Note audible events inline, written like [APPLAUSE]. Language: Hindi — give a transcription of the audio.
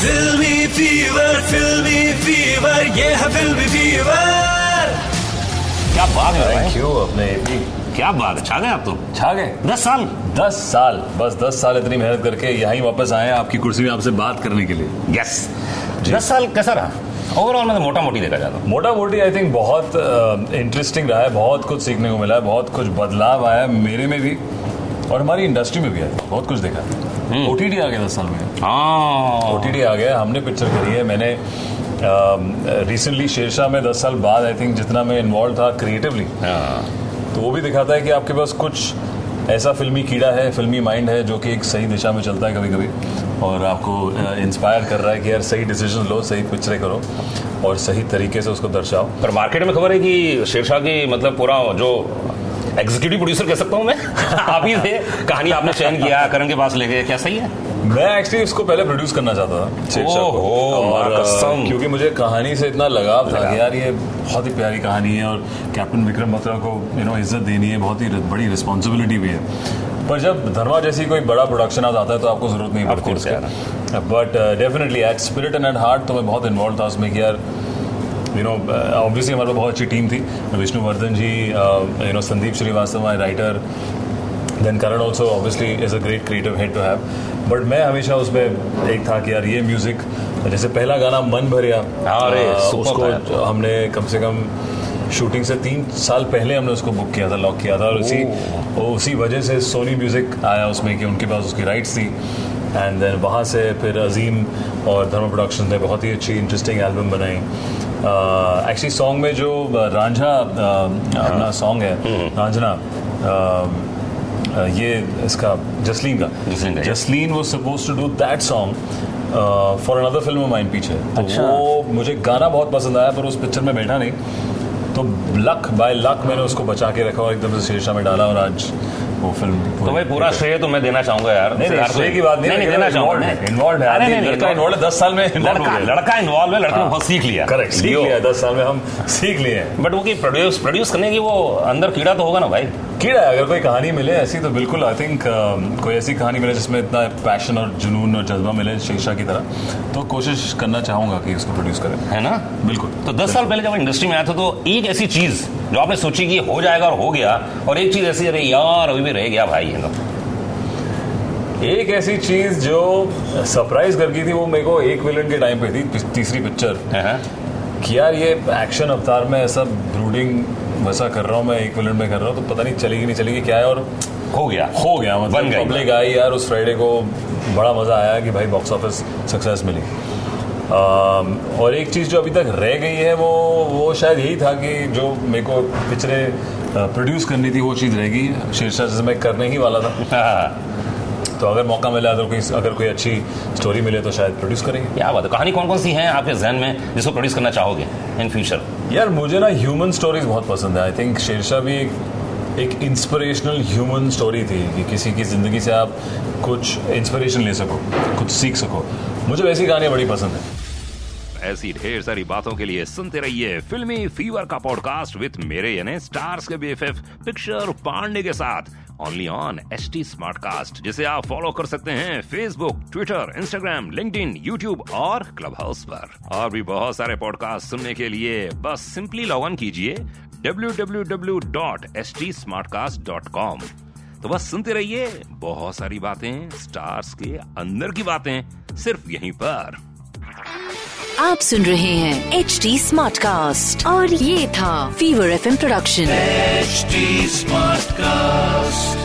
Filmy fever, filmy fever, ये है filmy fever. क्या बात है क्यों अपने क्या बात है? छा गए आप तो? छा गए। दस साल? दस साल। बस दस साल इतनी मेहनत करके यहीं वापस आए आपकी कुर्सी में आपसे बात करने के लिए। यस दस साल कैसा रहा? ओवरऑल मतलब मोटा मोटी देखा जाता मोटा मोटी आई थिंक बहुत इंटरेस्टिंग uh, रहा है बहुत कुछ सीखने को मिला है बहुत कुछ बदलाव आया है मेरे में भी। और हमारी इंडस्ट्री में भी आया बहुत कुछ देखा। ओ टी आ गया दस साल में। हाँ। ओ आ गया हमने पिक्चर करी है। मैंने रिसेंटली शेरशाह में दस साल बाद आई थिंक जितना मैं इन्वॉल्व था क्रिएटिवली हाँ। तो वो भी दिखाता है कि आपके पास कुछ ऐसा फिल्मी कीड़ा है फिल्मी माइंड है जो कि एक सही दिशा में चलता है कभी कभी और आपको इंस्पायर कर रहा है कि यार सही डिसीज़न लो सही पिक्चरें करो और सही तरीके से उसको दर्शाओ। पर मार्केट में खबर है कि शेरशाह की मतलब पूरा जो एग्जीक्यूटिव प्रोड्यूसर कह सकता हूँ मैं। [LAUGHS] आप ही थे। कहानी आपने चयन किया करण के पास ले गए क्या सही है? मैं एक्चुअली इसको पहले प्रोड्यूस करना चाहता था और। क्योंकि मुझे कहानी से इतना लगाव था कि यार ये बहुत ही प्यारी कहानी है और कैप्टन विक्रम बत्रा को यू नो इज़्ज़त देनी है बहुत ही बड़ी रिस्पॉन्सिबिलिटी भी है। पर जब धर्मा जैसी कोई बड़ा प्रोडक्शन आता है तो आपको ज़रूरत नहीं पड़ती but definitely at spirit and at heart तो मैं बहुत इन्वॉल्व था उसमें कि यार यू नो ऑब्वियसली हमारे पास बहुत अच्छी टीम थी। Vishnuvardhan ji you know Sandeep Srivastava my writer then Karan also obviously is a great creative head to have but मैं हमेशा उसमें एक था कि यार ये म्यूज़िक जैसे पहला गाना मन भरिया अरे, उसको हमने कम से कम शूटिंग से तीन साल पहले हमने उसको बुक किया था लॉक किया था। और उसी उसी वजह से सोनी म्यूज़िक आया उसमें कि उनके पास उसकी राइट्स थी। एंड देन वहाँ से फिर अजीम और धर्मा प्रोडक्शन ने बहुत ही अच्छी इंटरेस्टिंग एल्बम बनाई। एक्चुअली सॉन्ग में जो रांझा अपना सॉन्ग है रांझना अ, अ, ये इसका जसलीन का। जसलीन वो suppose to do that song for another film mine पीछे। तो वो मुझे गाना बहुत पसंद आया पर उस पिक्चर में बैठा नहीं। तो लक बाय लक मैंने उसको बचा के रखा और एकदम से शेरशाह में डाला और आज वो फ़िल्म तो भाई पूरा श्रेय तो मैं देना चाहूँगा यार। नहीं, नहीं, श्रेय की बात नहीं, नहीं देना चाहूँगा। लड़का involved है, दस साल में लड़का इन्वॉल्व है लड़के बहुत सीख लिया। करेक्ट सीख लिया दस साल में हम सीख लिए हैं। बट वो की प्रोड्यूस प्रोड्यूस करने की वो अंदर कीड़ा तो होगा ना भाई। कीड़ा है अगर कोई कहानी मिले ऐसी तो बिल्कुल आई थिंक कोई ऐसी कहानी मिले जिसमें इतना पैशन और जुनून और जज्बा मिले शेरशाह की तरह तो कोशिश करना चाहूँगा कि इसको प्रोड्यूस करें। है ना? बिल्कुल। तो दस साल पहले जब इंडस्ट्री में आया था तो एक ऐसी चीज़ जो आपने सोची कि हो जाएगा और हो गया और एक चीज़ ऐसी अरे यार अभी भी रह गया भाई ये तो। एक ऐसी चीज़ जो सरप्राइज़ कर गई थी वो मेरे को एक विलन के टाइम पे थी तीसरी पिक्चर है, है? कि यार ये एक्शन अवतार में ऐसा ब्रूडिंग वैसा कर रहा हूँ मैं एक विलन में कर रहा हूँ तो पता नहीं चलेगी नहीं चलेगी क्या है और हो गया। हो गया मतलब पब्लिक आई यार उस फ्राइडे को बड़ा मज़ा आया कि भाई बॉक्स ऑफ़िस सक्सेस मिली। और एक चीज़ जो अभी तक रह गई है वो वो शायद यही था कि जो मेरे को पिक्चरें प्रोड्यूस करनी थी वो चीज़ रहेगी। शीर्षा जैसे मैं करने ही वाला था। [LAUGHS] तो अगर मौका मिला अगर कोई अगर कोई अच्छी स्टोरी मिले तो शायद प्रोड्यूस करेंगे। क्या बात है। कहानी कौन कौन सी है आपके जहन में जिसको प्रोड्यूस करना चाहोगे इन फ्यूचर यार मुझे ना ह्यूमन स्टोरीज बहुत पसंद है। आई थिंक शेरशाह भी एक एक इंस्पिरेशनल ह्यूमन स्टोरी थी कि किसी की ज़िंदगी से आप कुछ इंस्पिरेशन ले सको कुछ सीख सको। मुझे वैसी कहानियाँ बड़ी पसंद है। ऐसी ढेर सारी बातों के लिए सुनते रहिए फिल्मी फीवर का पॉडकास्ट विद मेरे यानी स्टार्स के बीएफएफ पिक्चर पांडे के साथ only on H T Smartcast जिसे आप फॉलो कर सकते हैं Facebook Twitter Instagram LinkedIn YouTube और क्लब हाउस पर। और भी बहुत सारे पॉडकास्ट सुनने के लिए बस सिंपली लॉग इन कीजिए www.stsmartcast.com तो बस सुनते रहिए बहुत सारी बातें स्टार्स के अंदर की बातें सिर्फ़ यहीं पर आप सुन रहे हैं एच डी स्मार्ट कास्ट और ये था fever F production H smart Smartcast.